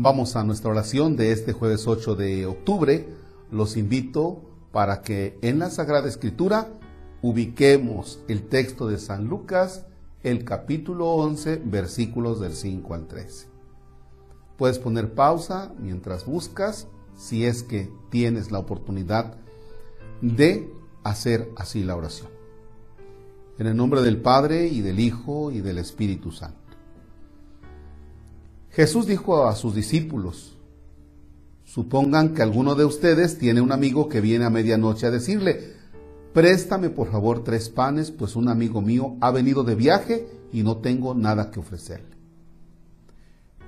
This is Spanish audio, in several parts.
Vamos a nuestra oración de este jueves 8 de octubre. Los invito para que en la Sagrada Escritura ubiquemos el texto de San Lucas, el capítulo 11, versículos del 5 al 13. Puedes poner pausa mientras buscas, si es que tienes la oportunidad de hacer así la oración. En el nombre del Padre y del Hijo y del Espíritu Santo. Jesús dijo a sus discípulos, supongan que alguno de ustedes tiene un amigo que viene a medianoche a decirle, préstame por favor tres panes, pues un amigo mío ha venido de viaje y no tengo nada que ofrecerle.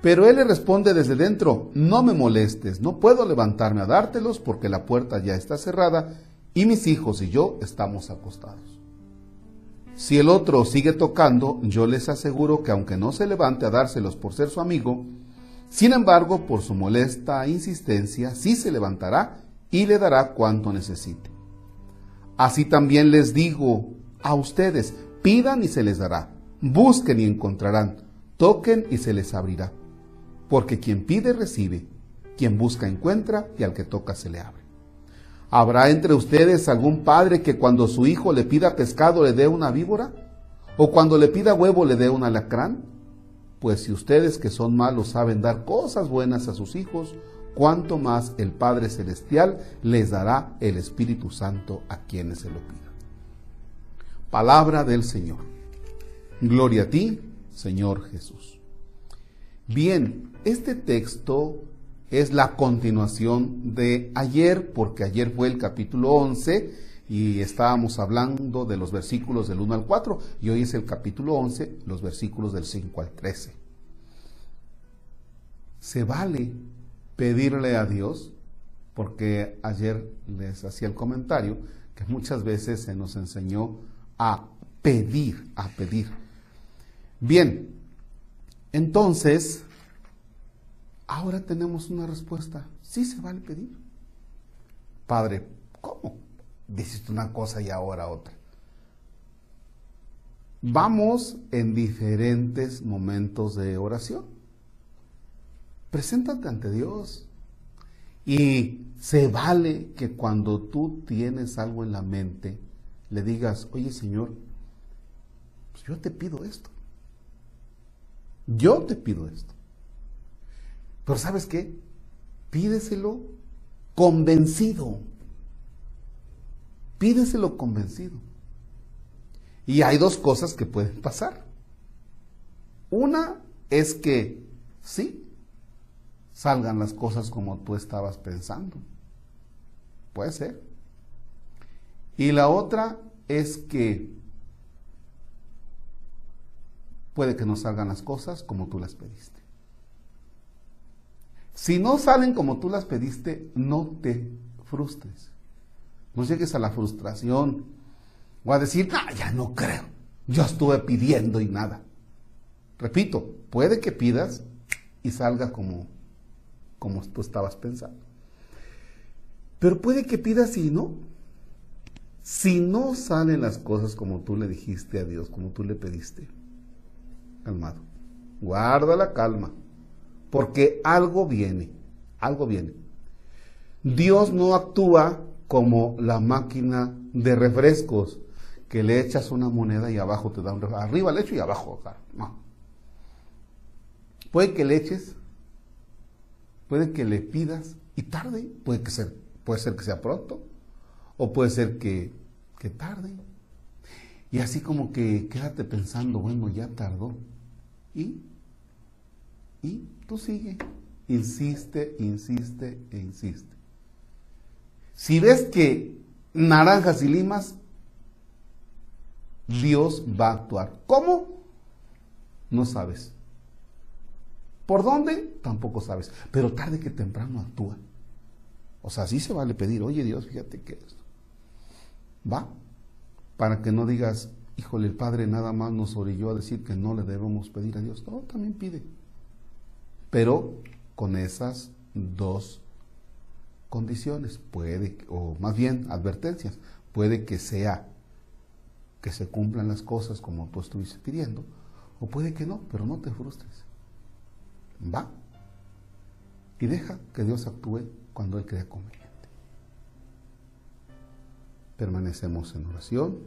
Pero él le responde desde dentro, no me molestes, no puedo levantarme a dártelos porque la puerta ya está cerrada y mis hijos y yo estamos acostados. Si el otro sigue tocando, yo les aseguro que aunque no se levante a dárselos por ser su amigo, sin embargo, por su molesta insistencia, sí se levantará y le dará cuanto necesite. Así también les digo a ustedes, pidan y se les dará, busquen y encontrarán, toquen y se les abrirá. Porque quien pide recibe, quien busca encuentra y al que toca se le abre. ¿Habrá entre ustedes algún padre que cuando su hijo le pida pescado le dé una víbora? ¿O cuando le pida huevo le dé un alacrán? Pues si ustedes que son malos saben dar cosas buenas a sus hijos, cuánto más el Padre Celestial les dará el Espíritu Santo a quienes se lo pidan. Palabra del Señor. Gloria a ti, Señor Jesús. Bien, este texto es la continuación de ayer, porque ayer fue el capítulo 11 y estábamos hablando de los versículos del 1 al 4 y hoy es el capítulo 11, los versículos del 5 al 13. Se vale pedirle a Dios, porque ayer les hacía el comentario que muchas veces se nos enseñó a pedir, a pedir. Bien, entonces Ahora tenemos una respuesta. Sí se vale pedir. Padre, ¿cómo? Dices una cosa y ahora otra. Vamos en diferentes momentos de oración. Preséntate ante Dios. Y se vale que cuando tú tienes algo en la mente, le digas, oye Señor, pues yo te pido esto. Yo te pido esto. Pero ¿sabes qué? Pídeselo convencido. Pídeselo convencido. Y hay dos cosas que pueden pasar. Una es que sí, salgan las cosas como tú estabas pensando. Puede ser. Y la otra es que puede que no salgan las cosas como tú las pediste. Si no salen como tú las pediste, no te frustres. No llegues a la frustración o a decir, ah, ya no creo. Yo estuve pidiendo y nada. Repito, puede que pidas y salga como, como tú estabas pensando. Pero puede que pidas y no. Si no salen las cosas como tú le dijiste a Dios, como tú le pediste, calmado. Guarda la calma porque algo viene, algo viene. Dios no actúa como la máquina de refrescos, que le echas una moneda y abajo te da un refresco. Arriba le echo y abajo, no. Puede que le eches, puede que le pidas y tarde, puede, que ser, puede ser que sea pronto, o puede ser que, que tarde. Y así como que quédate pensando, bueno, ya tardó. ¿Y? ¿Y? Tú sigue, insiste, insiste e insiste. Si ves que naranjas y limas, Dios va a actuar. ¿Cómo? No sabes. ¿Por dónde? Tampoco sabes. Pero tarde que temprano actúa. O sea, sí se vale pedir, oye Dios, fíjate que esto. ¿Va? Para que no digas, híjole, el Padre nada más nos orilló a decir que no le debemos pedir a Dios. No, también pide pero con esas dos condiciones, puede, o más bien advertencias, puede que sea que se cumplan las cosas como tú estuviste pidiendo, o puede que no, pero no te frustres. ¿Va? y deja que Dios actúe cuando Él crea conveniente. Permanecemos en oración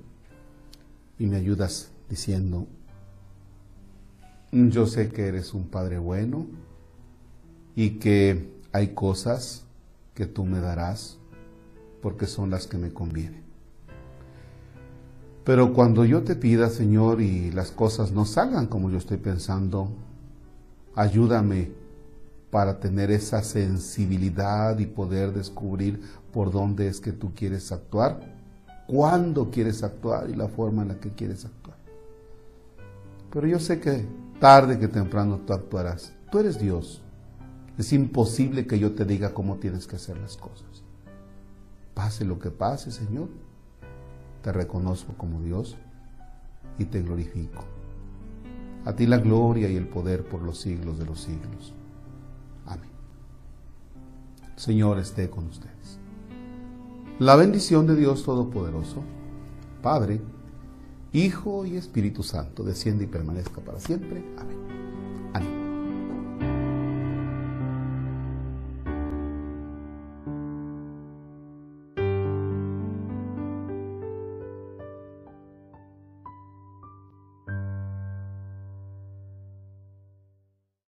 y me ayudas diciendo, yo sé que eres un Padre bueno y que hay cosas que tú me darás porque son las que me convienen. Pero cuando yo te pida, Señor, y las cosas no salgan como yo estoy pensando, ayúdame para tener esa sensibilidad y poder descubrir por dónde es que tú quieres actuar, cuándo quieres actuar y la forma en la que quieres actuar. Pero yo sé que tarde que temprano tú actuarás. Tú eres Dios. Es imposible que yo te diga cómo tienes que hacer las cosas. Pase lo que pase, Señor, te reconozco como Dios y te glorifico. A ti la gloria y el poder por los siglos de los siglos. Amén. Señor esté con ustedes. La bendición de Dios Todopoderoso, Padre, Hijo y Espíritu Santo, desciende y permanezca para siempre. Amén. Amén.